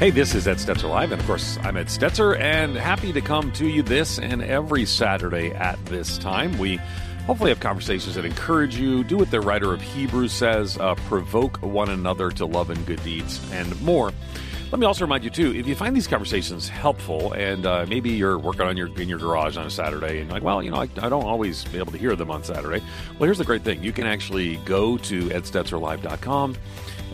Hey, this is Ed Stetzer Live, and of course, I'm Ed Stetzer, and happy to come to you this and every Saturday at this time. We hopefully have conversations that encourage you, do what the writer of Hebrews says, uh, provoke one another to love and good deeds, and more. Let me also remind you too, if you find these conversations helpful, and uh, maybe you're working on your in your garage on a Saturday, and like, well, you know, I, I, don't always be able to hear them on Saturday. Well, here's the great thing: you can actually go to edstetzerlive.com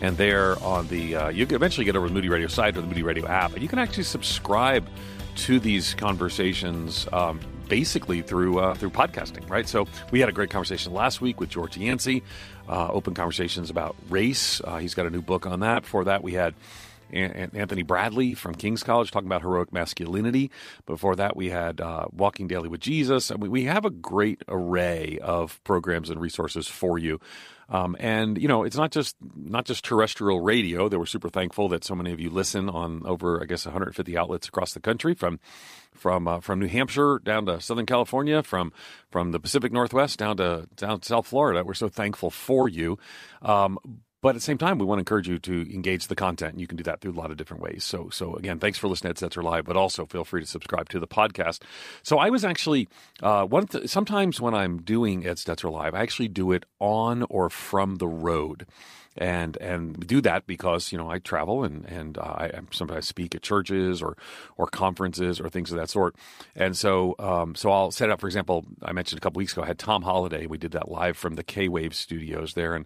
and there on the uh, you can eventually get over the Moody Radio site or the Moody Radio app, and you can actually subscribe to these conversations. Um, basically through uh, through podcasting, right? So we had a great conversation last week with George Yancey, uh, open conversations about race. Uh, he's got a new book on that. Before that, we had Anthony Bradley from King's College talking about heroic masculinity. Before that, we had uh, Walking Daily with Jesus. I mean, we have a great array of programs and resources for you. Um, and you know, it's not just not just terrestrial radio. That we're super thankful that so many of you listen on over, I guess, 150 outlets across the country, from from uh, from New Hampshire down to Southern California, from from the Pacific Northwest down to down South Florida. We're so thankful for you. Um, but at the same time, we want to encourage you to engage the content. And You can do that through a lot of different ways. So, so again, thanks for listening to Ed Stetzer Live, but also feel free to subscribe to the podcast. So, I was actually uh, one. Th- sometimes when I'm doing Ed Stetzer Live, I actually do it on or from the road and and do that because you know I travel and and uh, I sometimes speak at churches or or conferences or things of that sort, and so um, so I'll set up. For example, I mentioned a couple weeks ago I had Tom Holladay. We did that live from the K Wave studios there, and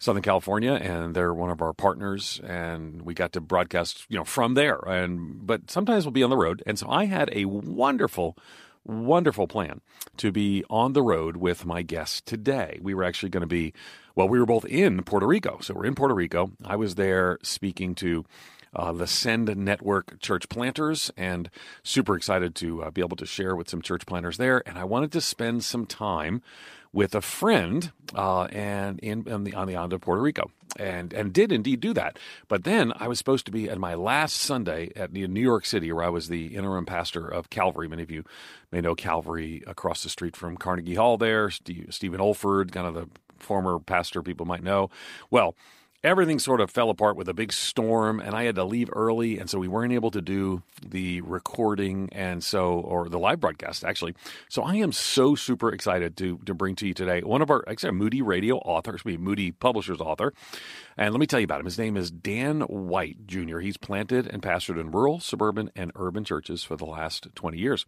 Southern California, and they're one of our partners, and we got to broadcast, you know, from there. And but sometimes we'll be on the road, and so I had a wonderful, wonderful plan to be on the road with my guest today. We were actually going to be, well, we were both in Puerto Rico, so we're in Puerto Rico. I was there speaking to. Uh, the Send Network church planters, and super excited to uh, be able to share with some church planters there. And I wanted to spend some time with a friend uh, and in, in the, on the island of Puerto Rico, and and did indeed do that. But then I was supposed to be at my last Sunday at New York City, where I was the interim pastor of Calvary. Many of you may know Calvary across the street from Carnegie Hall. There, Steve, Stephen Olford, kind of the former pastor people might know. Well, everything sort of fell apart with a big storm and I had to leave early and so we weren't able to do the recording and so or the live broadcast actually. So I am so super excited to to bring to you today one of our actually Moody Radio author, authors, Moody Publishers author. And let me tell you about him. His name is Dan White Jr. He's planted and pastored in rural, suburban and urban churches for the last 20 years.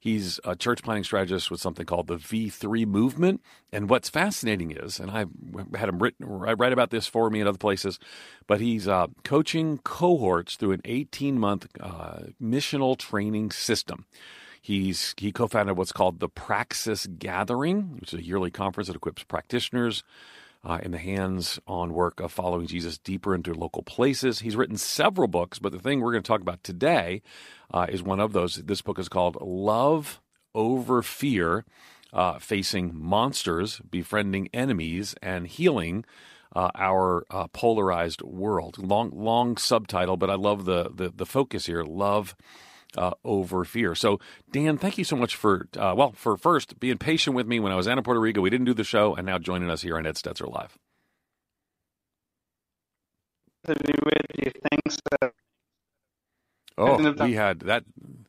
He's a church planting strategist with something called the V3 movement. And what's fascinating is, and I've had him written, I write about this for me in other places, but he's uh, coaching cohorts through an 18 month uh, missional training system. He's he co-founded what's called the Praxis Gathering, which is a yearly conference that equips practitioners uh, in the hands-on work of following Jesus deeper into local places. He's written several books, but the thing we're going to talk about today uh, is one of those. This book is called Love Over Fear uh, Facing Monsters, Befriending Enemies, and Healing. Uh, our uh, polarized world. Long, long subtitle, but I love the the, the focus here. Love uh, over fear. So, Dan, thank you so much for uh, well, for first being patient with me when I was out in Puerto Rico. We didn't do the show, and now joining us here on Ed Stetzer Live. To be with you. Thanks. Oh, we had that.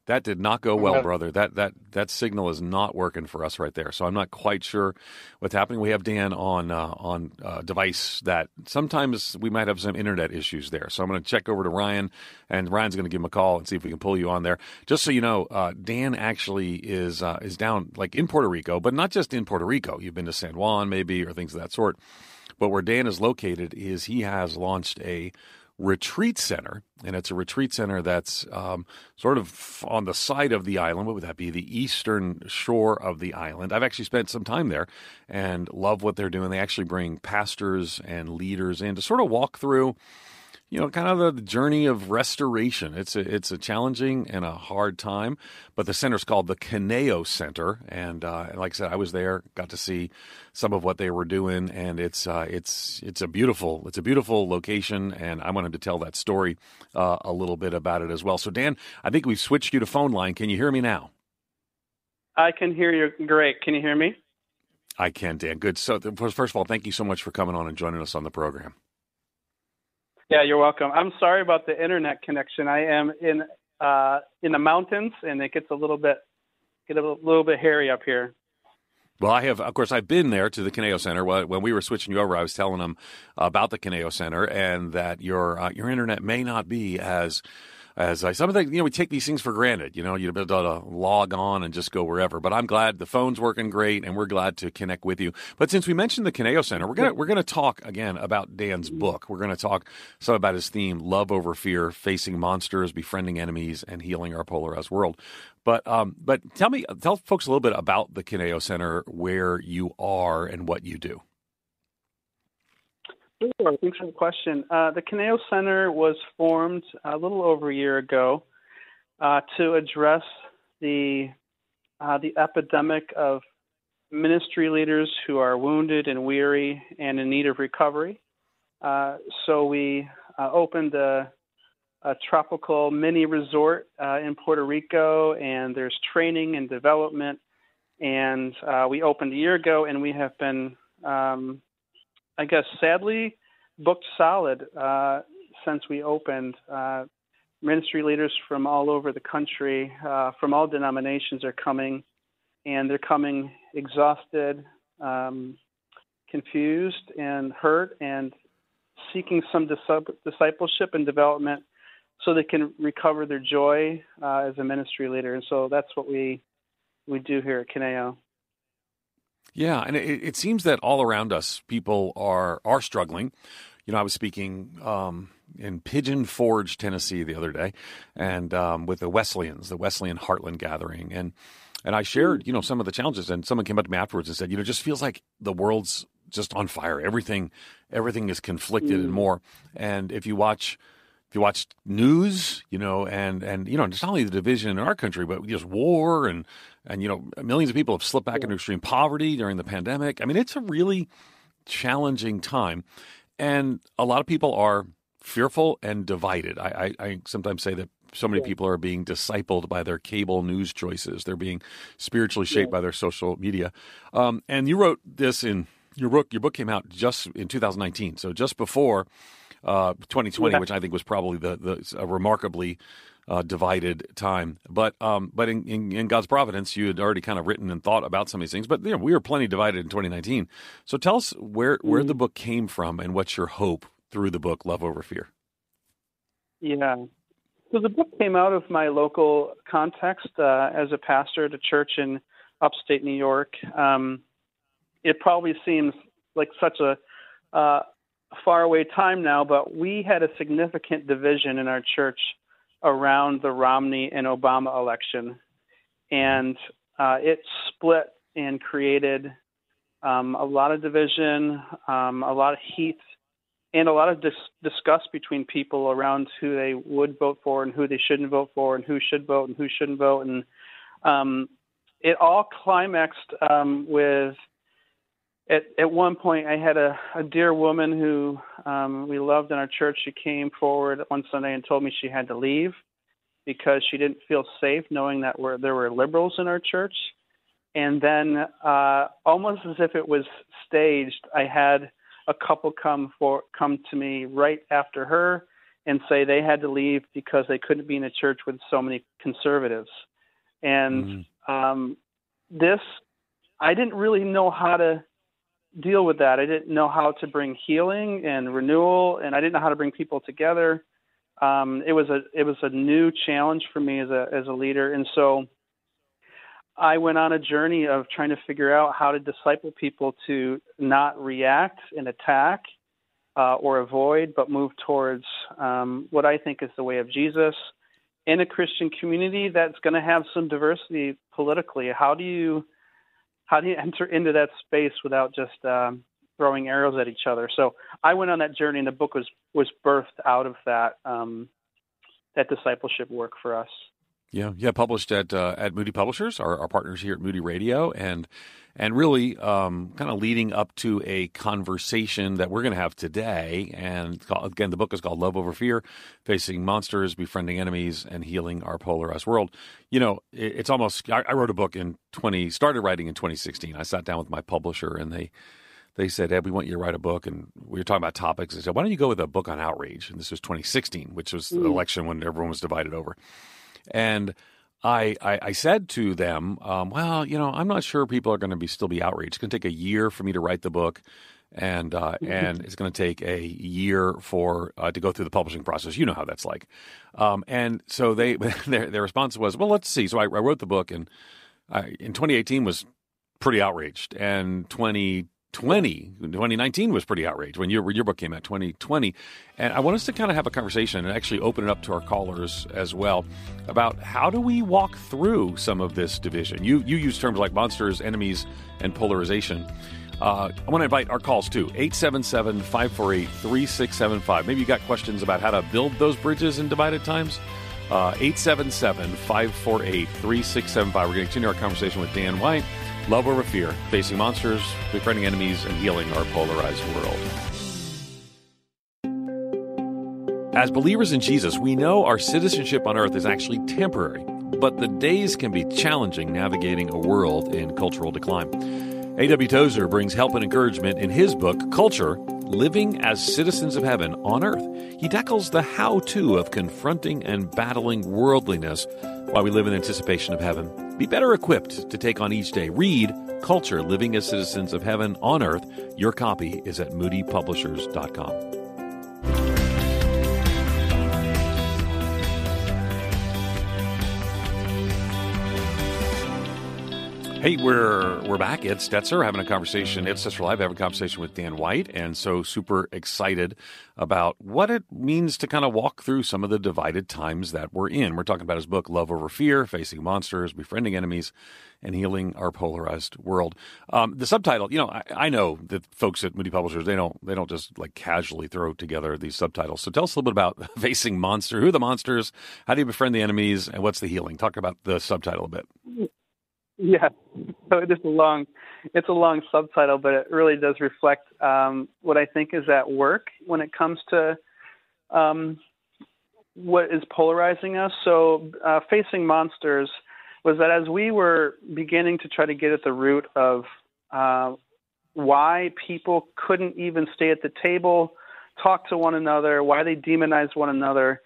That did not go well, brother. That that that signal is not working for us right there. So I'm not quite sure what's happening. We have Dan on uh, on uh, device that sometimes we might have some internet issues there. So I'm going to check over to Ryan, and Ryan's going to give him a call and see if we can pull you on there. Just so you know, uh, Dan actually is uh, is down like in Puerto Rico, but not just in Puerto Rico. You've been to San Juan, maybe, or things of that sort. But where Dan is located is he has launched a retreat center, and it's a retreat center that's um, sort of on the side of the island. What would that be? The eastern shore of the island. I've actually spent some time there and love what they're doing. They actually bring pastors and leaders in to sort of walk through you know, kind of the journey of restoration. It's a, it's a challenging and a hard time, but the center's called the Kineo Center, and uh, like I said, I was there, got to see some of what they were doing, and it's uh, it's it's a beautiful it's a beautiful location, and I wanted to tell that story uh, a little bit about it as well. So, Dan, I think we've switched you to phone line. Can you hear me now? I can hear you great. Can you hear me? I can, Dan. Good. So, first of all, thank you so much for coming on and joining us on the program. Yeah, you're welcome. I'm sorry about the internet connection. I am in uh, in the mountains, and it gets a little bit get a little bit hairy up here. Well, I have, of course, I've been there to the Kineo Center. When we were switching you over, I was telling them about the Kineo Center and that your uh, your internet may not be as as I, some of the, you know, we take these things for granted. You know, you'd be able to log on and just go wherever. But I'm glad the phone's working great, and we're glad to connect with you. But since we mentioned the Kineo Center, we're gonna we're gonna talk again about Dan's book. We're gonna talk some about his theme: love over fear, facing monsters, befriending enemies, and healing our polarized world. But um, but tell me, tell folks a little bit about the Kineo Center, where you are, and what you do. Sure. Thanks for the question. Uh, the Kineo Center was formed a little over a year ago uh, to address the uh, the epidemic of ministry leaders who are wounded and weary and in need of recovery. Uh, so we uh, opened a, a, tropical mini resort uh, in Puerto Rico, and there's training and development. And we opened a year ago, and we have been um, I guess sadly booked solid uh, since we opened. Uh, ministry leaders from all over the country, uh, from all denominations, are coming, and they're coming exhausted, um, confused, and hurt, and seeking some discipleship and development so they can recover their joy uh, as a ministry leader. And so that's what we we do here at Kineo. Yeah, and it, it, seems that all around us, people are are struggling. You know, I was speaking um, in Pigeon Forge, Tennessee, the other day, and um, with the Wesleyans, the Wesleyan Heartland Gathering, and and I shared, you know, some of the challenges. And someone came up to me afterwards and said, you know, it just feels like the world's just on fire. Everything, everything is conflicted mm. and more. And if you watch if you watch news, you know, and and you know, it's not only the division in our country, but just war and and you know, millions of people have slipped back yeah. into extreme poverty during the pandemic. I mean, it's a really challenging time, and a lot of people are fearful and divided. I, I, I sometimes say that so many yeah. people are being discipled by their cable news choices. They're being spiritually shaped yeah. by their social media. Um, and you wrote this in your book. Your book came out just in 2019, so just before uh, 2020, yeah. which I think was probably the, the a remarkably uh, divided time. But um, but in, in, in, God's providence, you had already kind of written and thought about some of these things. But you know, we were plenty divided in 2019. So tell us where where mm-hmm. the book came from and what's your hope through the book, Love Over Fear. Yeah. So the book came out of my local context uh, as a pastor at a church in upstate New York. Um, it probably seems like such a uh, far away time now, but we had a significant division in our church around the Romney and Obama election. And uh, it split and created um, a lot of division, um, a lot of heat, and a lot of dis- disgust between people around who they would vote for and who they shouldn't vote for, and who should vote and who shouldn't vote. And um, it all climaxed um, with at at one point I had a, a dear woman who um, we loved in our church. She came forward one Sunday and told me she had to leave because she didn't feel safe knowing that we're, there were liberals in our church. And then, uh, almost as if it was staged, I had a couple come for come to me right after her and say they had to leave because they couldn't be in a church with so many conservatives. And mm-hmm. um, this, I didn't really know how to deal with that. I didn't know how to bring healing and renewal, and I didn't know how to bring people together. Um, it was a it was a new challenge for me as a as a leader, and so I went on a journey of trying to figure out how to disciple people to not react and attack uh, or avoid, but move towards um, what I think is the way of Jesus in a Christian community that's going to have some diversity politically. How do you how do you enter into that space without just um, throwing arrows at each other? So I went on that journey, and the book was was birthed out of that um, that discipleship work for us. Yeah, yeah, published at uh, at Moody Publishers, our, our partners here at Moody Radio, and and really um, kind of leading up to a conversation that we're going to have today. And again, the book is called Love Over Fear Facing Monsters, Befriending Enemies, and Healing Our Polarized World. You know, it, it's almost, I, I, wrote a book in 20, started writing in 2016. I sat down with my publisher and they, they said, Ed, we want you to write a book. And we were talking about topics. They said, why don't you go with a book on outrage? And this was 2016, which was the mm. election when everyone was divided over. And I, I, I said to them, um, well, you know, I'm not sure people are going to be still be outraged. It's going to take a year for me to write the book and uh, and it's going to take a year for uh, to go through the publishing process. You know how that's like. Um, and so they their their response was, well, let's see. So I, I wrote the book, and I, in 2018 was pretty outraged, and 2020 2019 was pretty outraged when your your book came out 2020 and i want us to kind of have a conversation and actually open it up to our callers as well about how do we walk through some of this division you you use terms like monsters enemies and polarization uh, I want to invite our calls too 877 548 3675. Maybe you got questions about how to build those bridges in divided times. Uh, 877 548 3675. We're going to continue our conversation with Dan White. Love over fear, facing monsters, befriending enemies, and healing our polarized world. As believers in Jesus, we know our citizenship on earth is actually temporary, but the days can be challenging navigating a world in cultural decline. A.W. Tozer brings help and encouragement in his book, Culture Living as Citizens of Heaven on Earth. He tackles the how to of confronting and battling worldliness while we live in anticipation of heaven. Be better equipped to take on each day. Read Culture Living as Citizens of Heaven on Earth. Your copy is at moodypublishers.com. Hey, we're we're back. Ed Stetzer having a conversation. Ed Stetzer Live having a conversation with Dan White, and so super excited about what it means to kind of walk through some of the divided times that we're in. We're talking about his book, Love Over Fear: Facing Monsters, Befriending Enemies, and Healing Our Polarized World. Um, the subtitle, you know, I, I, know that folks at Moody Publishers they don't they don't just like casually throw together these subtitles. So tell us a little bit about facing monster. Who are the monsters? How do you befriend the enemies? And what's the healing? Talk about the subtitle a bit. Yeah, so it is a long, it's a long subtitle, but it really does reflect um, what I think is at work when it comes to um, what is polarizing us. So, uh, facing monsters was that as we were beginning to try to get at the root of uh, why people couldn't even stay at the table, talk to one another, why they demonized one another,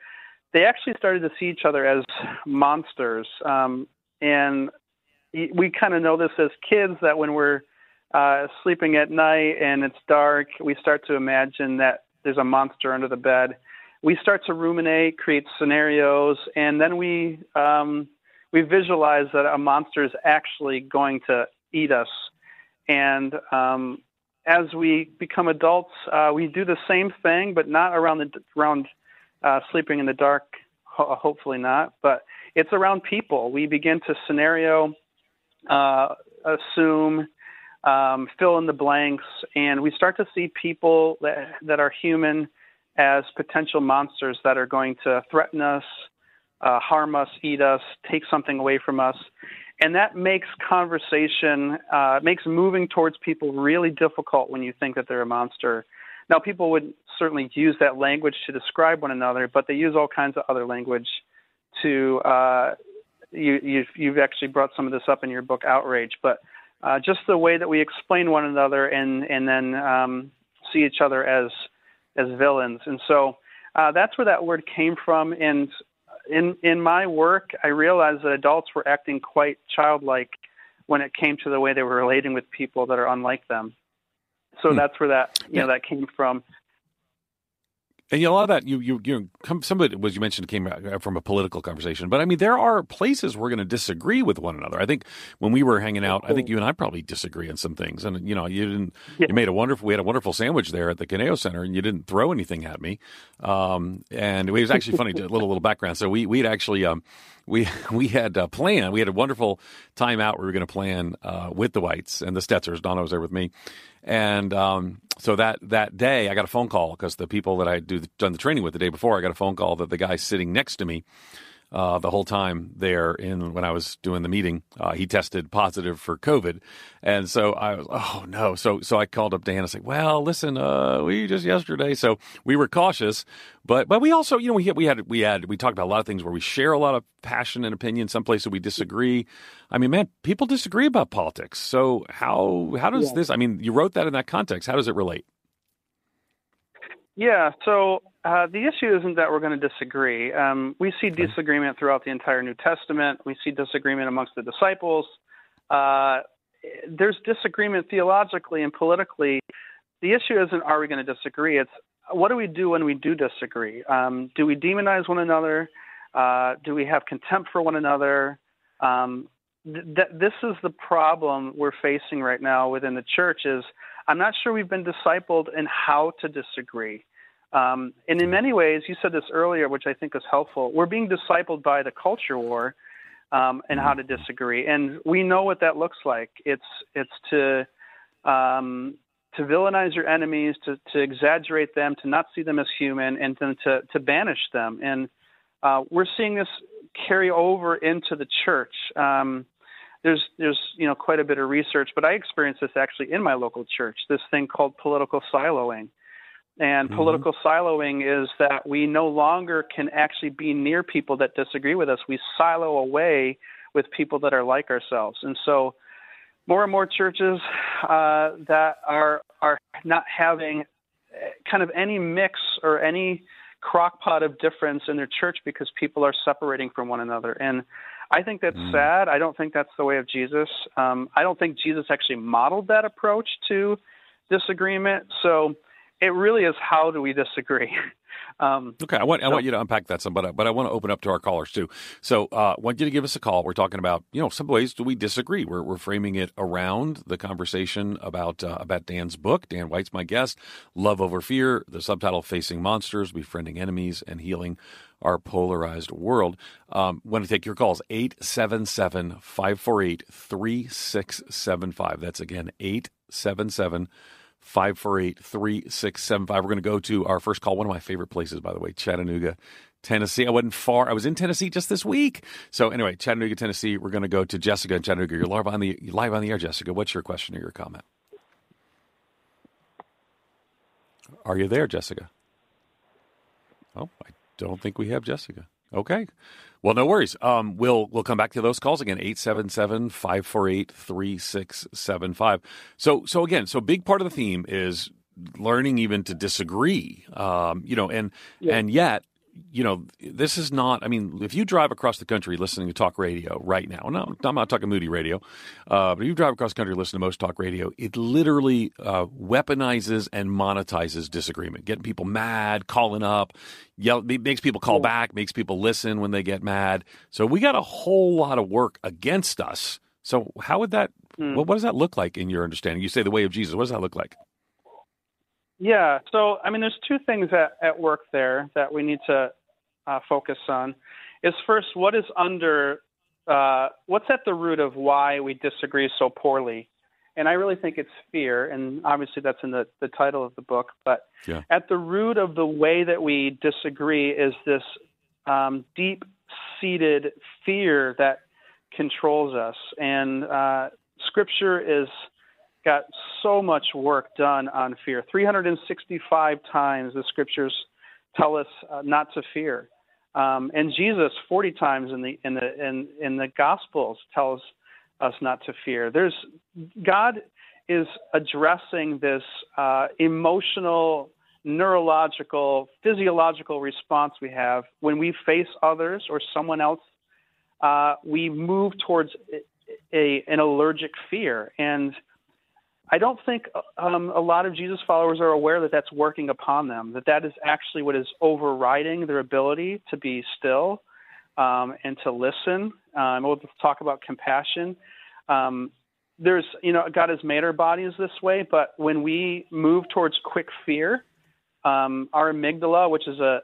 they actually started to see each other as monsters. Um, and we kind of know this as kids that when we're uh, sleeping at night and it's dark, we start to imagine that there's a monster under the bed. We start to ruminate, create scenarios, and then we um, we visualize that a monster is actually going to eat us. And um, as we become adults, uh, we do the same thing, but not around the around uh, sleeping in the dark. Ho- hopefully not, but it's around people. We begin to scenario uh, assume, um, fill in the blanks, and we start to see people that, that are human as potential monsters that are going to threaten us, uh, harm us, eat us, take something away from us. And that makes conversation, uh, makes moving towards people really difficult when you think that they're a monster. Now, people would certainly use that language to describe one another, but they use all kinds of other language to uh, you, you've, you've actually brought some of this up in your book, Outrage, but uh, just the way that we explain one another and and then um, see each other as as villains, and so uh, that's where that word came from. And in in my work, I realized that adults were acting quite childlike when it came to the way they were relating with people that are unlike them. So hmm. that's where that you yeah. know that came from. And you know, a lot of that, you you you know, some of it was you mentioned came from a political conversation, but I mean, there are places we're going to disagree with one another. I think when we were hanging out, I think you and I probably disagree on some things. And you know, you didn't. Yeah. You made a wonderful. We had a wonderful sandwich there at the Kineo Center, and you didn't throw anything at me. Um, and it was actually funny. a little little background. So we we'd actually um, we we had a plan. We had a wonderful time out. We were going to plan uh, with the Whites and the Stetzers. Donna was there with me, and um, so that that day, I got a phone call because the people that I do done the training with the day before, I got a phone call that the guy sitting next to me uh, the whole time there in when I was doing the meeting. Uh, he tested positive for COVID, and so I was oh no. So so I called up Dan and said, well, listen, uh, we just yesterday, so we were cautious, but but we also you know we had, we had we had we talked about a lot of things where we share a lot of passion and opinion. Some places we disagree. I mean, man, people disagree about politics. So how how does yeah. this? I mean, you wrote that in that context. How does it relate? Yeah, so uh, the issue isn't that we're going to disagree. Um, we see disagreement throughout the entire New Testament. We see disagreement amongst the disciples. Uh, there's disagreement theologically and politically. The issue isn't are we going to disagree? It's what do we do when we do disagree? Um, do we demonize one another? Uh, do we have contempt for one another? Um, th- this is the problem we're facing right now within the church. Is I'm not sure we've been discipled in how to disagree. Um, and in many ways, you said this earlier, which I think is helpful. We're being discipled by the culture war um, and how to disagree, and we know what that looks like. It's it's to um, to villainize your enemies, to to exaggerate them, to not see them as human, and then to to banish them. And uh, we're seeing this carry over into the church. Um, there's there's you know quite a bit of research, but I experienced this actually in my local church. This thing called political siloing, and mm-hmm. political siloing is that we no longer can actually be near people that disagree with us. We silo away with people that are like ourselves, and so more and more churches uh, that are are not having kind of any mix or any crockpot of difference in their church because people are separating from one another and I think that's mm. sad. I don't think that's the way of Jesus. Um, I don't think Jesus actually modeled that approach to disagreement. So it really is how do we disagree? Um, okay, I want so, I want you to unpack that some, but I, but I want to open up to our callers too. So uh, I want you to give us a call. We're talking about you know some ways do we disagree. We're we're framing it around the conversation about uh, about Dan's book. Dan White's my guest. Love over fear. The subtitle: Facing Monsters, Befriending Enemies, and Healing our polarized world. Um, want to take your calls 877 548 3675. That's again 877 548 3675. We're going to go to our first call. One of my favorite places, by the way, Chattanooga, Tennessee. I wasn't far. I was in Tennessee just this week. So anyway, Chattanooga, Tennessee. We're going to go to Jessica in Chattanooga. You're live on the live on the air, Jessica. What's your question or your comment? Are you there, Jessica? Oh, I don't think we have Jessica. Okay. Well, no worries. Um, we'll we'll come back to those calls again 877-548-3675. So so again, so big part of the theme is learning even to disagree. Um, you know, and yeah. and yet you know, this is not. I mean, if you drive across the country listening to talk radio right now, no, I'm not talking Moody Radio, uh, but if you drive across the country listening to most talk radio, it literally uh, weaponizes and monetizes disagreement, getting people mad, calling up, yell, makes people call back, makes people listen when they get mad. So we got a whole lot of work against us. So how would that? Mm. What, what does that look like in your understanding? You say the way of Jesus. What does that look like? Yeah. So, I mean, there's two things at, at work there that we need to uh, focus on. Is first, what is under, uh, what's at the root of why we disagree so poorly? And I really think it's fear, and obviously that's in the, the title of the book. But yeah. at the root of the way that we disagree is this um, deep seated fear that controls us. And uh, scripture is got so much work done on fear. 365 times the scriptures tell us uh, not to fear. Um, and Jesus, 40 times in the in the in, in the Gospels, tells us not to fear. There's God is addressing this uh, emotional, neurological, physiological response we have when we face others or someone else. Uh, we move towards a, a, an allergic fear, and I don't think um, a lot of Jesus followers are aware that that's working upon them, that that is actually what is overriding their ability to be still um, and to listen. Um, we'll talk about compassion. Um, there's, you know, God has made our bodies this way, but when we move towards quick fear, um, our amygdala, which is a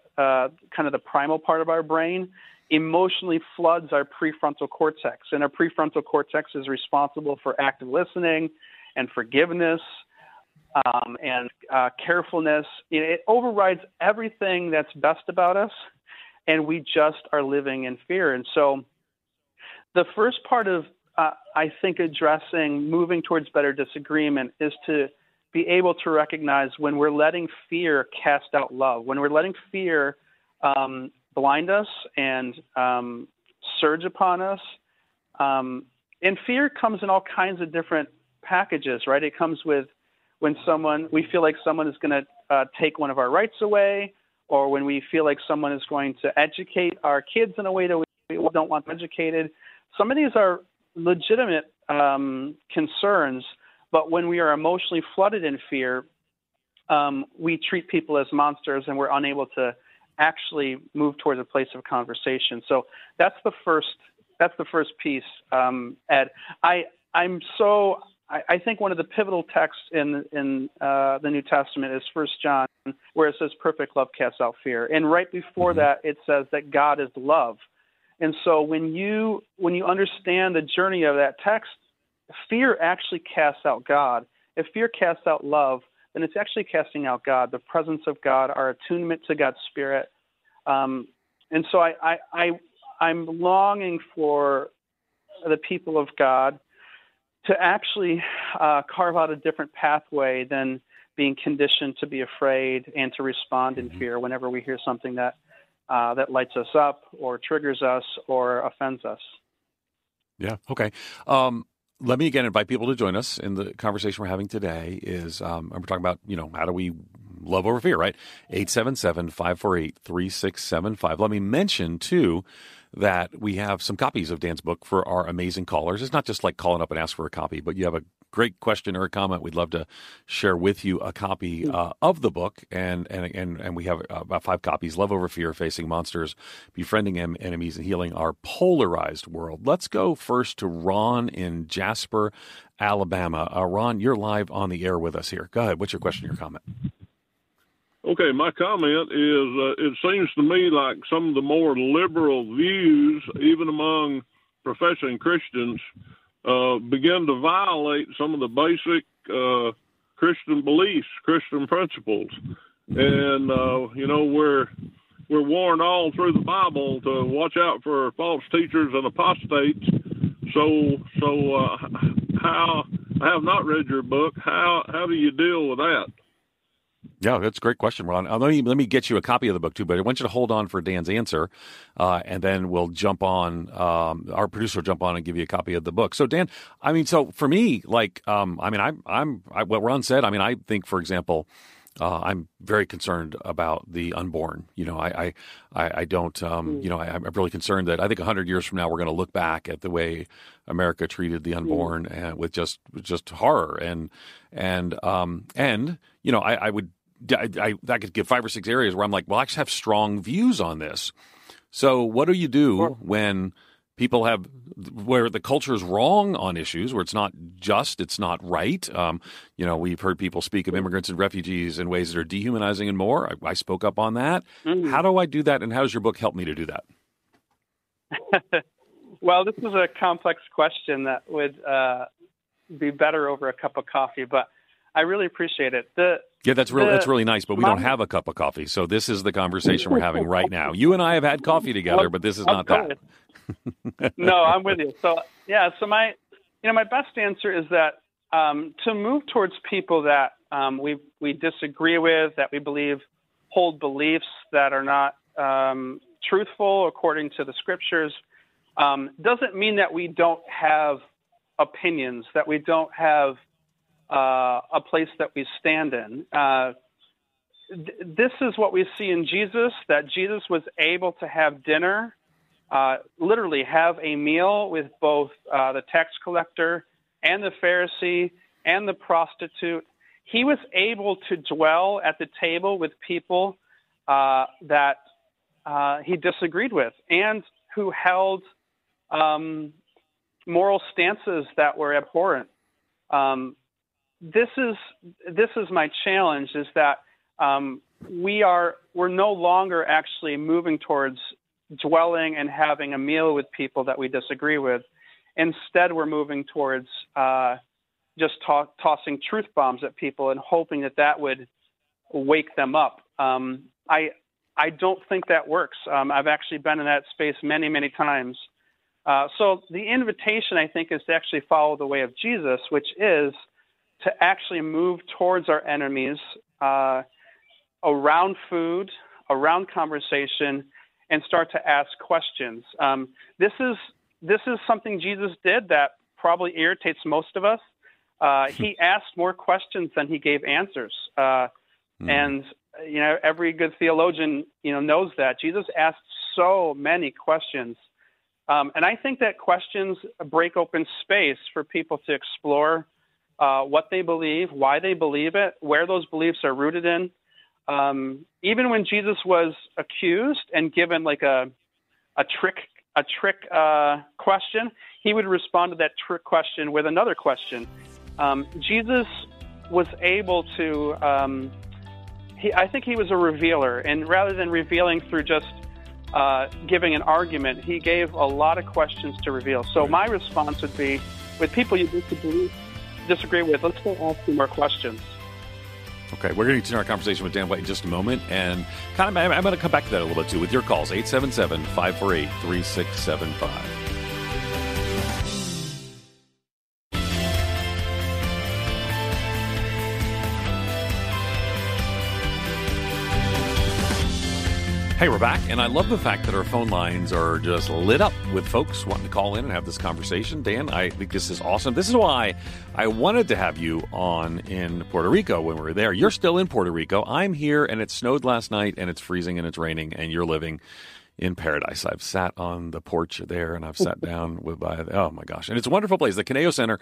kind of the primal part of our brain, emotionally floods our prefrontal cortex, and our prefrontal cortex is responsible for active listening and forgiveness um, and uh, carefulness. You know, it overrides everything that's best about us. and we just are living in fear. And so, the first part of uh, I think addressing moving towards better disagreement is to be able to recognize when we're letting fear cast out love, when we're letting fear um, blind us and um, surge upon us. Um, and fear comes in all kinds of different packages, right? It comes with when someone we feel like someone is going to uh, take one of our rights away, or when we feel like someone is going to educate our kids in a way that we don't want them educated. Some of these are legitimate um, concerns, but when we are emotionally flooded in fear, um, we treat people as monsters and we're unable to actually move towards a place of conversation. So that's the first that's the first piece, um, Ed. I I'm so I, I, think one of the pivotal texts in in uh, the New Testament is First John, where it says, "Perfect love casts out fear," and right before mm-hmm. that, it says that God is love. And so when you when you understand the journey of that text, fear actually casts out God. If fear casts out love, then it's actually casting out God, the presence of God, our attunement to God's Spirit. Um, and so I, I, I I'm longing for the people of God to actually uh, carve out a different pathway than being conditioned to be afraid and to respond in mm-hmm. fear whenever we hear something that uh, that lights us up or triggers us or offends us. Yeah. Okay. Um, let me again invite people to join us in the conversation we're having today. Is um, we're talking about you know how do we love over fear, right? 877-548-3675. Let me mention too that we have some copies of Dan's book for our amazing callers. It's not just like calling up and ask for a copy, but you have a great question or a comment, we'd love to share with you a copy hmm. uh, of the book. And, and, and, and we have about five copies Love Over Fear, Facing Monsters, Befriending Enemies, and Healing Our Polarized World. Let's go first to Ron in Jasper, Alabama. Uh, Ron, you're live on the air with us here. Go ahead. What's your question or comment? Okay, my comment is uh, it seems to me like some of the more liberal views, even among professing Christians, uh, begin to violate some of the basic uh, Christian beliefs, Christian principles, and uh, you know we're we're warned all through the Bible to watch out for false teachers and apostates. So so uh, how I have not read your book. How how do you deal with that? Yeah, that's a great question, Ron. Uh, let me let me get you a copy of the book too, but I want you to hold on for Dan's answer, uh, and then we'll jump on. Um, our producer will jump on and give you a copy of the book. So, Dan, I mean, so for me, like, um, I mean, I, I'm I, what Ron said. I mean, I think, for example, uh, I'm very concerned about the unborn. You know, I I, I don't. Um, mm. You know, I, am really concerned that I think 100 years from now we're going to look back at the way America treated the mm. unborn mm. and with just with just horror and and um and you know I, I would I, I, I could give five or six areas where I'm like, well, I just have strong views on this. So what do you do sure. when people have where the culture is wrong on issues where it's not just, it's not right? Um, you know, we've heard people speak of immigrants and refugees in ways that are dehumanizing and more. I, I spoke up on that. Mm-hmm. How do I do that, and how does your book help me to do that? well, this is a complex question that would uh, be better over a cup of coffee, but I really appreciate it. The yeah, that's really that's really nice, but we don't have a cup of coffee, so this is the conversation we're having right now. You and I have had coffee together, but this is not that. no, I'm with you. So yeah, so my you know my best answer is that um, to move towards people that um, we we disagree with, that we believe hold beliefs that are not um, truthful according to the scriptures, um, doesn't mean that we don't have opinions, that we don't have uh, a place that we stand in. Uh, th- this is what we see in Jesus that Jesus was able to have dinner, uh, literally have a meal with both uh, the tax collector and the Pharisee and the prostitute. He was able to dwell at the table with people uh, that uh, he disagreed with and who held um, moral stances that were abhorrent. Um, this is this is my challenge is that um, we are we're no longer actually moving towards dwelling and having a meal with people that we disagree with. Instead, we're moving towards uh, just to- tossing truth bombs at people and hoping that that would wake them up. Um, I I don't think that works. Um, I've actually been in that space many, many times. Uh, so the invitation, I think, is to actually follow the way of Jesus, which is to actually move towards our enemies uh, around food, around conversation, and start to ask questions. Um, this is this is something Jesus did that probably irritates most of us. Uh, he asked more questions than he gave answers, uh, mm. and you know every good theologian you know knows that Jesus asked so many questions, um, and I think that questions break open space for people to explore uh, what they believe, why they believe it, where those beliefs are rooted in. Um, even when Jesus was accused and given like a a trick a trick uh, question, he would respond to that trick question with another question. Um, Jesus was able to. Um, he, I think he was a revealer, and rather than revealing through just uh, giving an argument, he gave a lot of questions to reveal. So my response would be, with people you disagree, disagree with, let's go ask some more questions. Okay, we're going to continue our conversation with Dan White in just a moment. And kind of, I'm going to come back to that a little bit too with your calls 877 548 3675. Hey, we're back, and I love the fact that our phone lines are just lit up with folks wanting to call in and have this conversation. Dan, I think this is awesome. This is why I wanted to have you on in Puerto Rico when we were there. You're still in Puerto Rico. I'm here, and it snowed last night, and it's freezing and it's raining, and you're living in paradise. I've sat on the porch there and I've sat down with by oh my gosh, and it's a wonderful place. The Kineo Center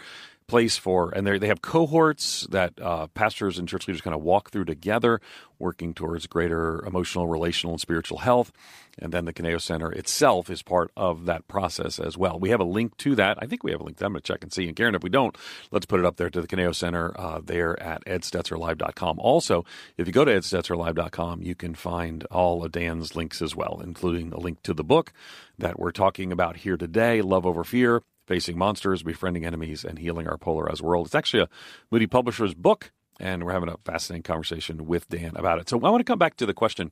place for and they they have cohorts that uh, pastors and church leaders kind of walk through together, working towards greater emotional, relational, and spiritual health. And then the Kineo Center itself is part of that process as well. We have a link to that. I think we have a link. that I'm going to check and see. And Karen, if we don't, let's put it up there to the Caneo Center uh, there at edstetzerlive.com. Also, if you go to edstetzerlive.com, you can find all of Dan's links as well, including a link to the book that we're talking about here today, Love Over Fear, Facing Monsters, Befriending Enemies, and Healing Our Polarized World. It's actually a Moody Publishers book, and we're having a fascinating conversation with Dan about it. So I want to come back to the question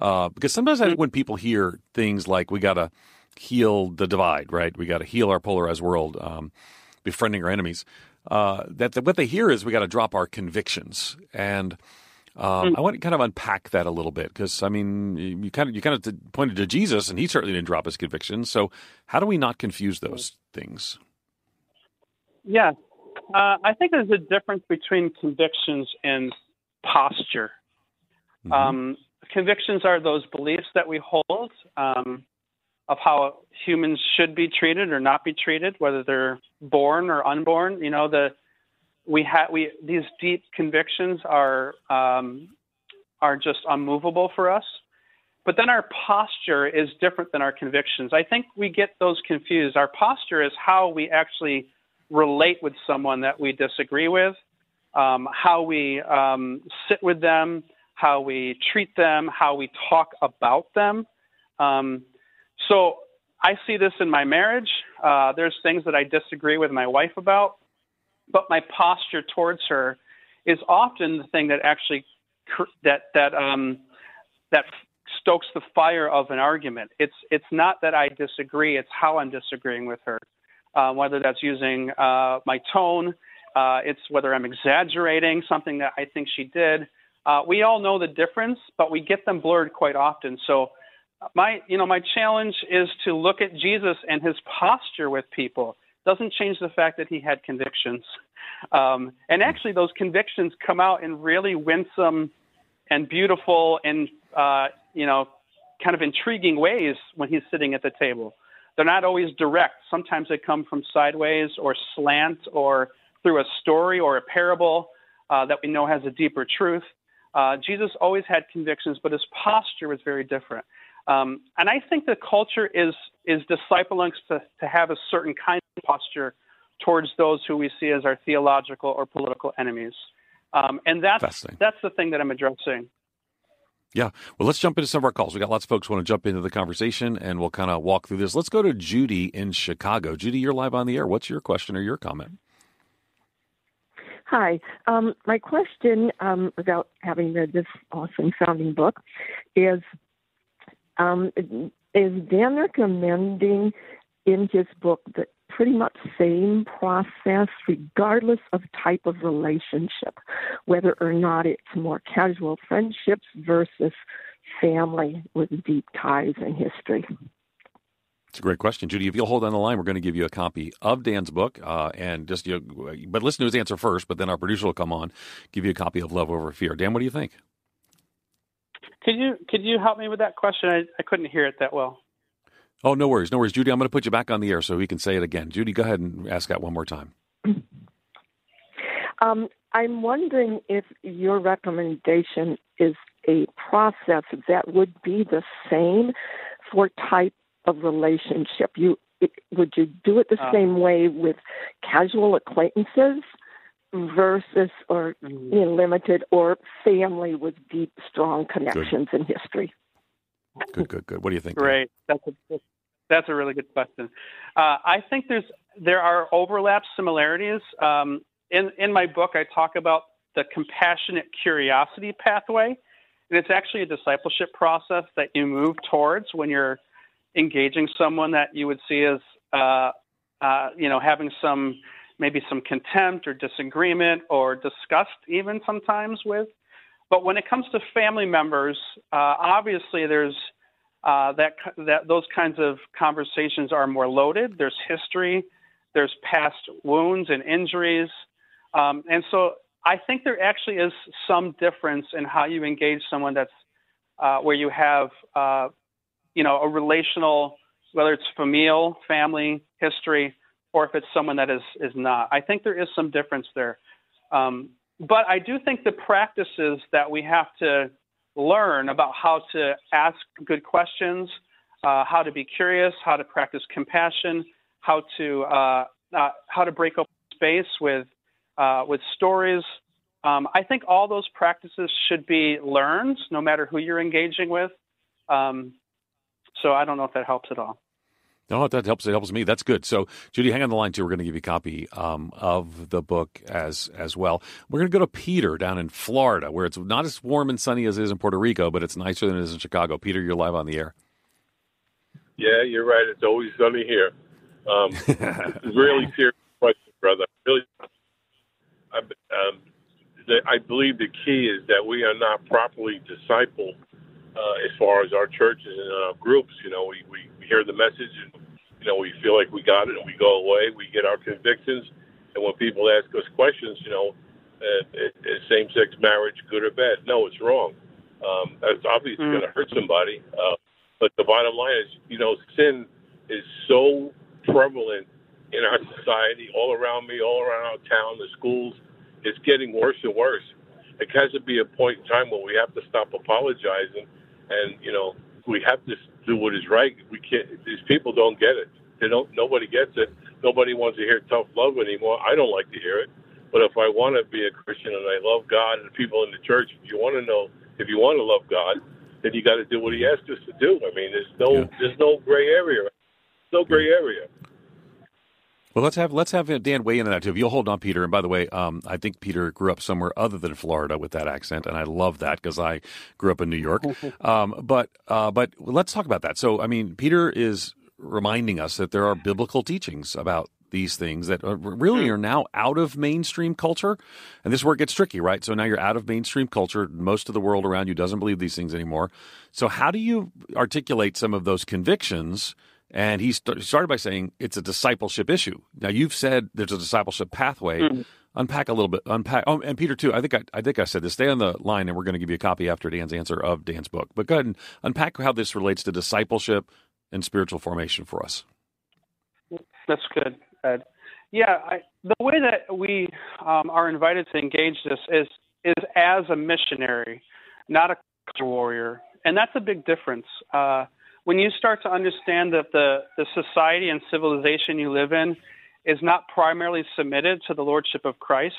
uh, because sometimes I when people hear things like we got to heal the divide, right? We got to heal our polarized world, um, befriending our enemies. Uh, that, that, what they hear is we got to drop our convictions, and um, mm. I want to kind of unpack that a little bit because I mean you kind of you kind of pointed to Jesus, and he certainly didn't drop his convictions. So how do we not confuse those things? Yeah, uh, I think there's a difference between convictions and posture. Mm-hmm. Um, convictions are those beliefs that we hold um, of how humans should be treated or not be treated, whether they're born or unborn. You know, the we have we these deep convictions are um, are just unmovable for us. But then our posture is different than our convictions. I think we get those confused. Our posture is how we actually relate with someone that we disagree with, um, how we um, sit with them, how we treat them, how we talk about them. Um, so I see this in my marriage. Uh, there's things that I disagree with my wife about, but my posture towards her is often the thing that actually that that um, that stokes the fire of an argument. It's it's not that I disagree; it's how I'm disagreeing with her. Uh, whether that's using uh, my tone, uh, it's whether I'm exaggerating something that I think she did. Uh, we all know the difference, but we get them blurred quite often. So my you know my challenge is to look at Jesus and his posture with people. Doesn't change the fact that he had convictions, um, and actually those convictions come out in really winsome and beautiful and uh, you know kind of intriguing ways when he's sitting at the table. They're not always direct. Sometimes they come from sideways or slant or through a story or a parable uh, that we know has a deeper truth. Uh, Jesus always had convictions, but his posture was very different. Um, and I think the culture is is discipling to, to have a certain kind of posture towards those who we see as our theological or political enemies. Um, and that's that's the thing that I'm addressing. Yeah. Well, let's jump into some of our calls. We got lots of folks who want to jump into the conversation, and we'll kind of walk through this. Let's go to Judy in Chicago. Judy, you're live on the air. What's your question or your comment? Hi. Um, my question, um, without having read this awesome sounding book, is um, is Dan recommending in his book the pretty much same process regardless of type of relationship, whether or not it's more casual friendships versus family with deep ties and history? It's a great question, Judy. If you'll hold on the line, we're going to give you a copy of Dan's book, uh, and just you, know, but listen to his answer first. But then our producer will come on, give you a copy of Love Over Fear. Dan, what do you think? Could you could you help me with that question? I, I couldn't hear it that well. Oh, no worries, no worries, Judy. I'm going to put you back on the air so he can say it again. Judy, go ahead and ask that one more time. Um, I'm wondering if your recommendation is a process that would be the same for type of relationship. You would you do it the uh, same way with casual acquaintances versus or mm-hmm. you know, limited or family with deep, strong connections good. in history? Good, good, good. What do you think? Great. That's a that's a really good question. Uh, I think there's there are overlap similarities. Um, in in my book, I talk about the compassionate curiosity pathway, and it's actually a discipleship process that you move towards when you're engaging someone that you would see as uh, uh, you know having some maybe some contempt or disagreement or disgust even sometimes with. But when it comes to family members, uh, obviously there's uh, that that those kinds of conversations are more loaded. There's history, there's past wounds and injuries, um, and so I think there actually is some difference in how you engage someone that's uh, where you have uh, you know a relational, whether it's familial, family history, or if it's someone that is is not. I think there is some difference there. Um, but I do think the practices that we have to learn about how to ask good questions, uh, how to be curious, how to practice compassion, how to uh, uh, how to break open space with uh, with stories. Um, I think all those practices should be learned, no matter who you're engaging with. Um, so I don't know if that helps at all. No, that helps. It helps me. That's good. So, Judy, hang on the line too. We're going to give you a copy um, of the book as as well. We're going to go to Peter down in Florida, where it's not as warm and sunny as it is in Puerto Rico, but it's nicer than it is in Chicago. Peter, you're live on the air. Yeah, you're right. It's always sunny here. Um, really serious question, brother. Really, I, um, the, I believe the key is that we are not properly discipled uh, as far as our churches and our groups. You know, we, we, we hear the message and, you know, we feel like we got it and we go away. We get our convictions. And when people ask us questions, you know, uh, is same sex marriage good or bad? No, it's wrong. Um, that's obviously mm. going to hurt somebody. Uh, but the bottom line is, you know, sin is so prevalent in our society, all around me, all around our town, the schools. It's getting worse and worse. It has to be a point in time where we have to stop apologizing and you know we have to do what is right. We can't. These people don't get it. They don't. Nobody gets it. Nobody wants to hear tough love anymore. I don't like to hear it. But if I want to be a Christian and I love God and the people in the church, if you want to know, if you want to love God, then you got to do what He asked us to do. I mean, there's no, yeah. there's no gray area. No gray area. Well, let's have let's have Dan weigh in on that too. If you'll hold on, Peter. And by the way, um, I think Peter grew up somewhere other than Florida with that accent, and I love that because I grew up in New York. Um, but uh, but let's talk about that. So, I mean, Peter is reminding us that there are biblical teachings about these things that are, really mm. are now out of mainstream culture. And this is where it gets tricky, right? So now you're out of mainstream culture. Most of the world around you doesn't believe these things anymore. So how do you articulate some of those convictions? And he st- started by saying it's a discipleship issue. Now you've said there's a discipleship pathway. Mm-hmm. Unpack a little bit. Unpack. Oh, and Peter too. I think I, I think I said this. Stay on the line, and we're going to give you a copy after Dan's answer of Dan's book. But go ahead and unpack how this relates to discipleship and spiritual formation for us. That's good, Ed. Yeah, I, the way that we um, are invited to engage this is is as a missionary, not a warrior, and that's a big difference. Uh, when you start to understand that the, the society and civilization you live in is not primarily submitted to the lordship of Christ,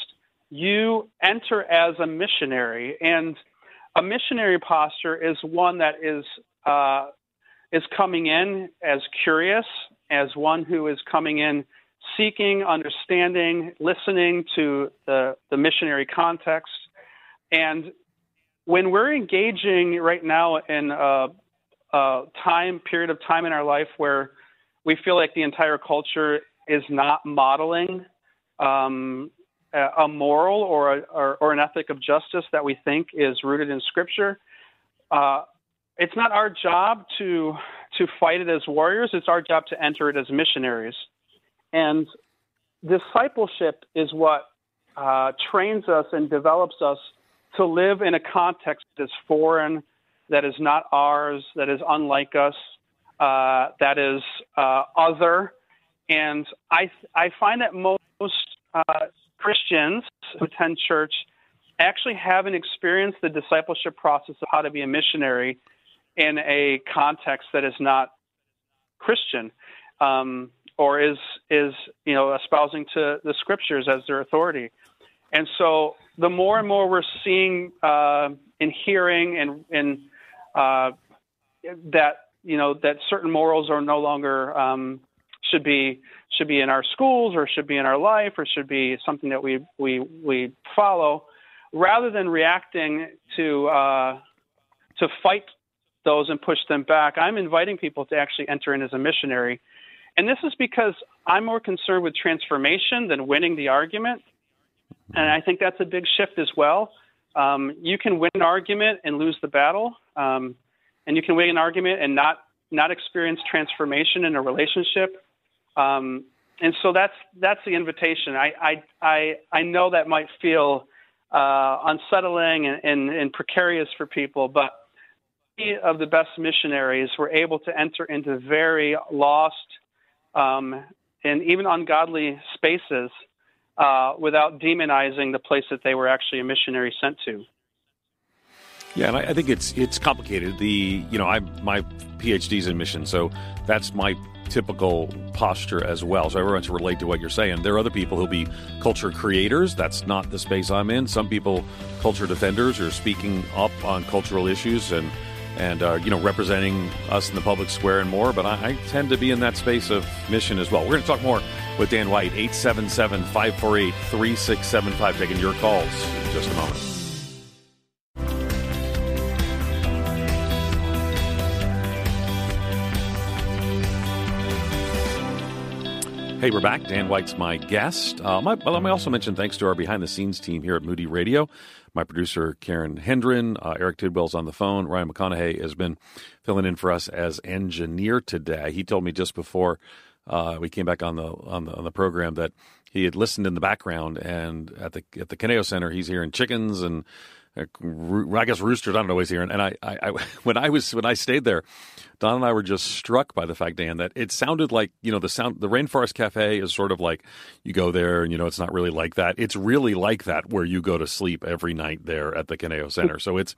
you enter as a missionary. And a missionary posture is one that is uh, is coming in as curious, as one who is coming in seeking, understanding, listening to the, the missionary context. And when we're engaging right now in a, time period of time in our life where we feel like the entire culture is not modeling um, a moral or, a, or, or, an ethic of justice that we think is rooted in Scripture. Uh, it's not our job to to fight it as warriors. It's our job to enter it as missionaries. And discipleship is what uh, trains us and develops us to live in a context that is foreign, that is not ours, that is unlike us, uh, that is uh, other. And I, I find that most uh, Christians who attend church actually haven't experienced the discipleship process of how to be a missionary in a context that is not Christian. Um, or is is you know espousing to the scriptures as their authority. And so the more and more we're seeing uh, and hearing and and uh, that you know that certain morals are no longer um, should be should be in our schools or should be in our life or should be something that we we we follow, rather than reacting to uh, to fight those and push them back. I'm inviting people to actually enter in as a missionary and this is because I'm more concerned with transformation than winning the argument. And I think that's a big shift as well. Um, you can win an argument and lose the battle, um, and you can win an argument and not not experience transformation in a relationship. Um, and so that's that's the invitation. I I I, I know that might feel uh, unsettling and, and, and precarious for people, but many of the best missionaries were able to enter into very lost um, and even ungodly spaces uh, without demonizing the place that they were actually a missionary sent to. Yeah, and I, I think it's it's complicated. The you know I my PhD's in mission, so that's my typical posture as well. So I everyone to relate to what you're saying. There are other people who'll be culture creators. That's not the space I'm in. Some people, culture defenders, are speaking up on cultural issues and and uh, you know representing us in the public square and more. But I, I, tend to be in that space of mission as well. We're going to talk more with Dan White, 877-548-3675, taking your calls in just a moment. Hey, we're back. Dan White's my guest. Uh, well, let me also mention thanks to our behind the scenes team here at Moody Radio. My producer, Karen Hendren, uh, Eric Tidwell's on the phone. Ryan McConaughey has been filling in for us as engineer today. He told me just before uh, we came back on the, on the on the program that he had listened in the background, and at the at the Kineo Center, he's hearing chickens and I guess roosters. I don't know what he's hearing. And I, I, when I was when I stayed there, Don and I were just struck by the fact, Dan, that it sounded like you know the sound. The Rainforest Cafe is sort of like you go there and you know it's not really like that. It's really like that where you go to sleep every night there at the Kineo Center. So it's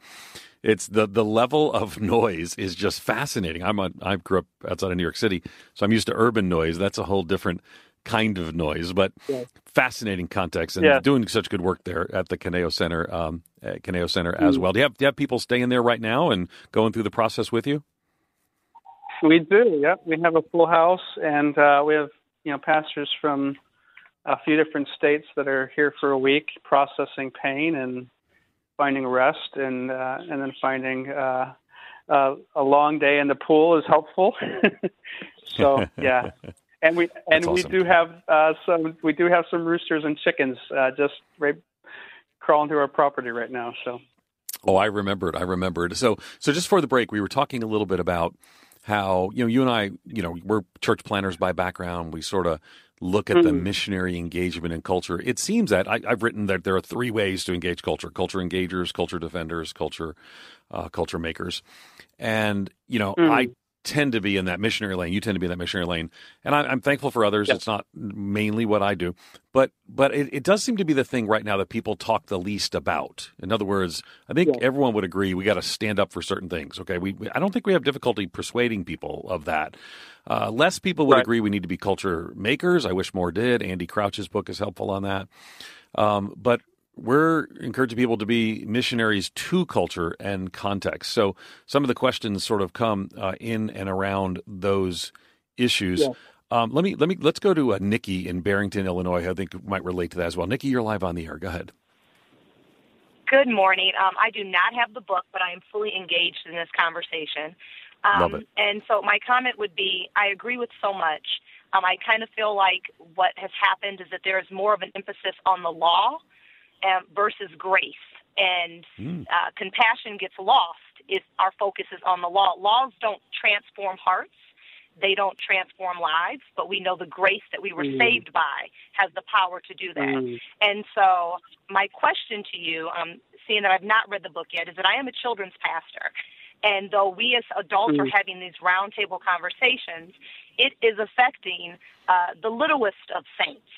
it's the the level of noise is just fascinating. I'm a, I grew up outside of New York City, so I'm used to urban noise. That's a whole different kind of noise, but. Fascinating context and yeah. doing such good work there at the Kineo Center, um, Kineo Center as mm. well. Do you have do you have people staying there right now and going through the process with you? We do. Yep, we have a full house, and uh, we have you know pastors from a few different states that are here for a week, processing pain and finding rest, and uh, and then finding. Uh, uh, a long day in the pool is helpful. so yeah, and we and awesome. we do have uh, some we do have some roosters and chickens uh, just right crawling through our property right now. So. Oh, I remembered. I remembered. So, so just for the break, we were talking a little bit about how you know you and I, you know, we're church planners by background. We sort of look at mm-hmm. the missionary engagement and culture. It seems that I, have written that there are three ways to engage culture: culture engagers, culture defenders, culture uh, culture makers. And you know, mm-hmm. I tend to be in that missionary lane. You tend to be in that missionary lane, and I, am thankful for others. It's not mainly what I do, but but it, it, does seem to be the thing right now that people talk the least about. In other words, I think yeah. everyone would agree we got to stand up for certain things. Okay, we I don't think we have difficulty persuading people of that. Uh, less people would right. agree we need to be culture makers. I wish more did. Andy Crouch's book is helpful on that. Um, but we're encouraging people to be missionaries to culture and context. So some of the questions sort of come uh, in and around those issues. Yeah. Um, let me let me let's go to uh, Nikki in Barrington, Illinois. I think might relate to that as well. Nikki, you're live on the air. Go ahead. Good morning. Um, I do not have the book, but I am fully engaged in this conversation. Um, Love it. And so my comment would be I agree with so much. Um, I kind of feel like what has happened is that there is more of an emphasis on the law um, versus grace. And Mm. uh, compassion gets lost if our focus is on the law. Laws don't transform hearts, they don't transform lives, but we know the grace that we were Mm. saved by has the power to do that. Mm. And so, my question to you, um, seeing that I've not read the book yet, is that I am a children's pastor. And though we as adults are Mm. having these roundtable conversations, it is affecting uh, the littlest of saints.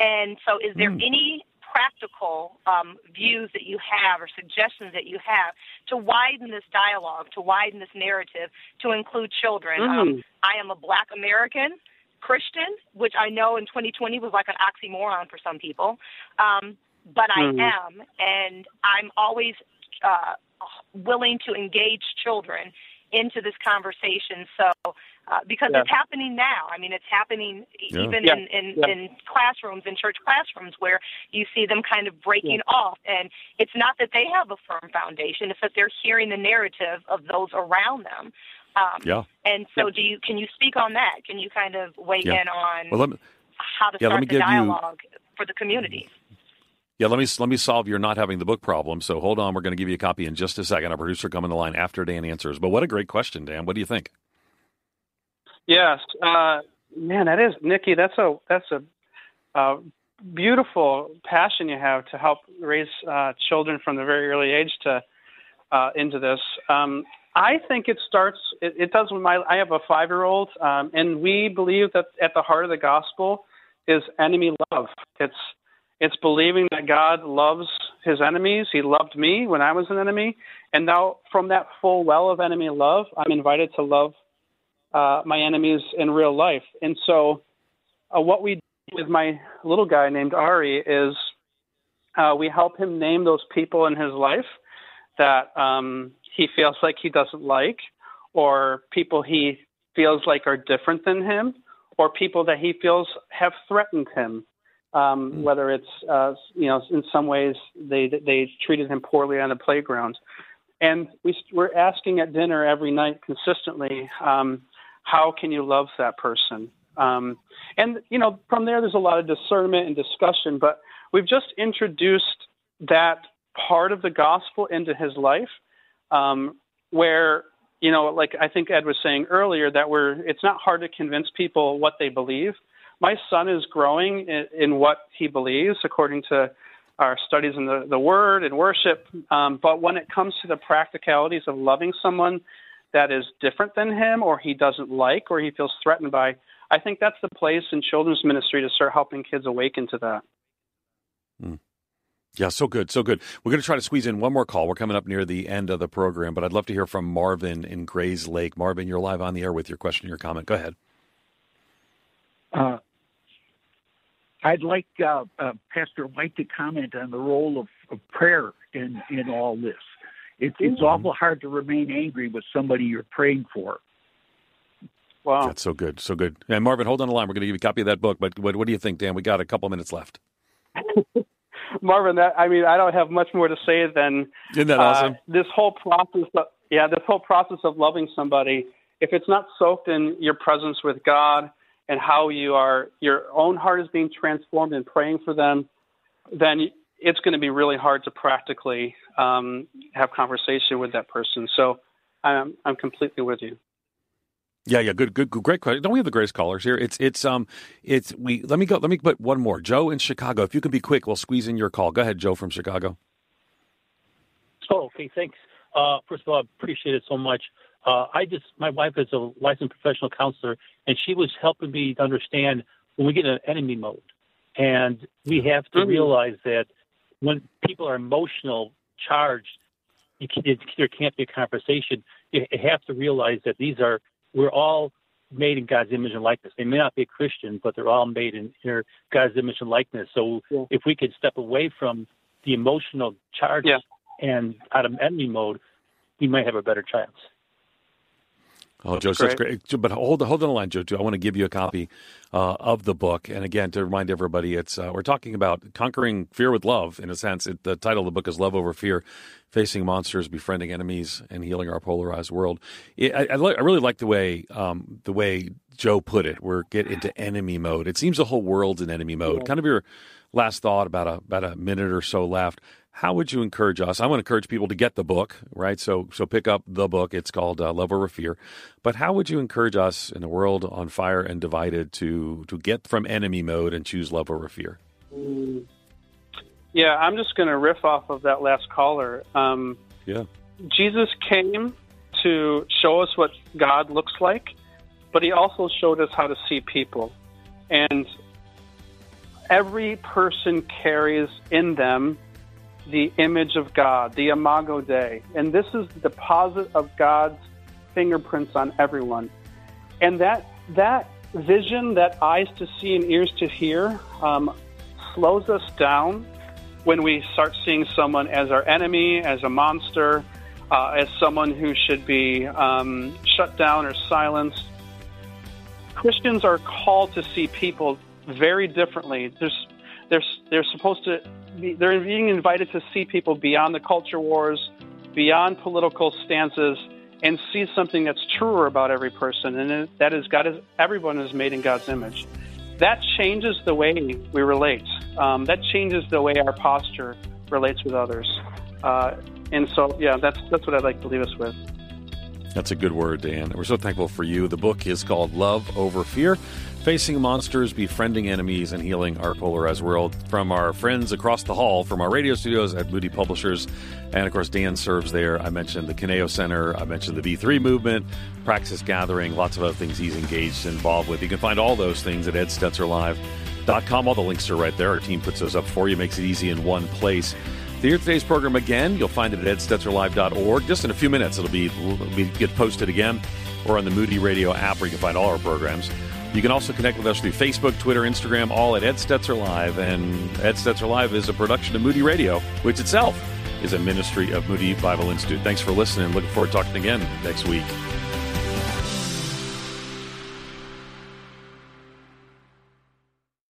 And so, is there Mm. any practical um, views that you have or suggestions that you have to widen this dialogue, to widen this narrative, to include children? Um, Mm. I am a black American Christian, which I know in 2020 was like an oxymoron for some people. Um, but I Mhm. am, and I'm always uh, willing to engage children into this conversation. So, uh, because Yeah. it's happening now. I mean, it's happening Yeah. even Yeah. in, in, in classrooms, in church classrooms, where you see them kind of breaking off. And it's not that they have a firm foundation; it's that they're hearing the narrative of those around them. Um, Yeah. and so, do you can you speak on that? Can you kind of weigh in on Well, let me, how to yeah, let start me the give you- dialogue for the community? yeah, let me let me solve your not having the book problem. So hold on, we're going to give you a copy in just a second. Our producer coming the line after Dan answers. But what a great question, Dan. What do you think? Yes, uh, man, that is Nikki. That's a that's a uh, beautiful passion you have to help raise uh, children from the very early age to uh, into this. Um, I think it starts. It, it does with my. I have a five year old, um, and we believe that at the heart of the gospel is enemy love. It's it's believing that God loves His enemies. He loved me when I was an enemy, and now from that full well of enemy love, I'm invited to love uh, my enemies in real life. And so, uh, what we do with my little guy named Ari is uh, we help him name those people in his life that um, he feels like he doesn't like, or people he feels like are different than him, or people that he feels have threatened him. Um, Whether it's uh, you know in some ways they they treated him poorly on the playground, and we, we're asking at dinner every night consistently. Um, how can you love that person? Um, and you know, from there, there's a lot of discernment and discussion. But we've just introduced that part of the gospel into his life, um, where you know, like I think Ed was saying earlier, that we're it's not hard to convince people what they believe. My son is growing in, in what he believes according to our studies in the, the Word and worship. Um, but when it comes to the practicalities of loving someone that is different than him or he doesn't like or he feels threatened by, I think that's the place in children's ministry to start helping kids awaken to that. Yeah, so good, so good. We're going to try to squeeze in one more call. We're coming up near the end of the program, but I'd love to hear from Marvin in Grayslake. Marvin, you're live on the air with your question, your comment. Go ahead. Uh, I'd like uh, uh, Pastor White to comment on the role of, of prayer in in all this. It's it's awful hard to remain angry with somebody you're praying for. Wow. That's so good, so good. And Marvin, hold on the line. We're going to give you a copy of that book. But what, what do you think, Dan? We got a couple minutes left. Marvin, that I mean, I don't have much more to say than Isn't that uh, awesome? this whole process. Of, yeah, this whole process of loving somebody. If it's not soaked in your presence with God and how you are, your own heart is being transformed and praying for them, then it's going to be really hard to practically um, have conversation with that person. So I'm I'm completely with you. Yeah, yeah, good, good, good, great question. Don't we have the greatest callers here? It's, it's, um, it's we. Let me go. Let me put one more. Joe in Chicago. If you can be quick, we'll squeeze in your call. Go ahead, Joe from Chicago. Oh, okay, thanks. Uh, first of all, I appreciate it so much. Uh, I just, my wife is a licensed professional counselor, and she was helping me to understand when we get in enemy mode. And we have to Mhm. realize that when people are emotional charged, you can, it, there can't be a conversation. You, have to realize that these are, we're all made in God's image and likeness. They may not be a Christian, but they're all made in, in God's image and likeness. So Yeah. if we could step away from the emotional charge Yeah. and out of enemy mode, we might have a better chance. Oh, Joe, that's great. But hold hold on the line, Joe. Too. I want to give you a copy uh, of the book. And again, to remind everybody, it's uh, we're talking about conquering fear with love. In a sense, it, the title of the book is "Love Over Fear: Facing Monsters, Befriending Enemies, and Healing Our Polarized World." It, I, I, li- I, really like the way um, the way Joe put it. We're get into enemy mode. It seems the whole world's in enemy mode. Yeah. Kind of your last thought about a about a minute or so left how would you encourage us? I want to encourage people to get the book, right? So, so pick up the book. It's called uh, Love Over Fear. But how would you encourage us in a world on fire and divided to to get from enemy mode and choose love over fear? Yeah, I'm just going to riff off of that last caller. Um, yeah, Jesus came to show us what God looks like, but He also showed us how to see people, and every person carries in them the image of God, the Imago Dei. And this is the deposit of God's fingerprints on everyone. And that, that vision, that eyes to see and ears to hear, um, slows us down when we start seeing someone as our enemy, as a monster, uh, as someone who should be um, shut down or silenced. Christians are called to see people very differently. There's, they're, they're supposed to they're being invited to see people beyond the culture wars, beyond political stances, and see something that's truer about every person, and that is God is everyone is made in God's image. That changes the way we relate. Um, that changes the way our posture relates with others. Uh, and so, yeah, that's that's what I'd like to leave us with. That's a good word, Dan. We're so thankful for you. The book is called Love Over Fear Facing Monsters, Befriending Enemies, and Healing Our Polarized World. From our friends across the hall, from our radio studios at Moody Publishers. And of course, Dan serves there. I mentioned the Kineo Center, I mentioned the V3 movement, Praxis Gathering, lots of other things he's engaged and involved with. You can find all those things at edstetzerlive.com. All the links are right there. Our team puts those up for you, makes it easy in one place. To hear today's program again, you'll find it at edstetzerlive.org. Just in a few minutes, it'll be, it'll be get posted again, or on the Moody Radio app where you can find all our programs. You can also connect with us through Facebook, Twitter, Instagram, all at Ed Stetzer Live. And Ed Stetzer Live is a production of Moody Radio, which itself is a ministry of Moody Bible Institute. Thanks for listening. Looking forward to talking again next week.